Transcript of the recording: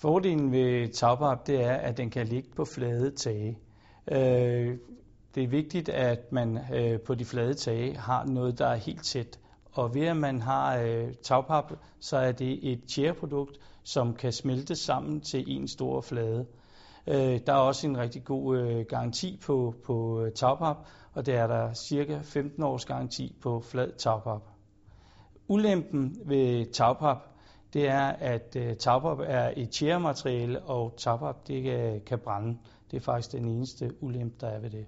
Fordelen ved tagpap det er, at den kan ligge på flade tage. Øh, det er vigtigt, at man øh, på de flade tage har noget, der er helt tæt. Og ved at man har øh, tagpap, så er det et tjæreprodukt, som kan smelte sammen til en stor flade. Der er også en rigtig god garanti på, på tagpap, og det er der cirka 15 års garanti på flad tagpap. Ulempen ved tagpap, det er, at øh, tagpap er et tjæremateriale, og tagpap det kan, kan brænde. Det er faktisk den eneste ulempe, der er ved det.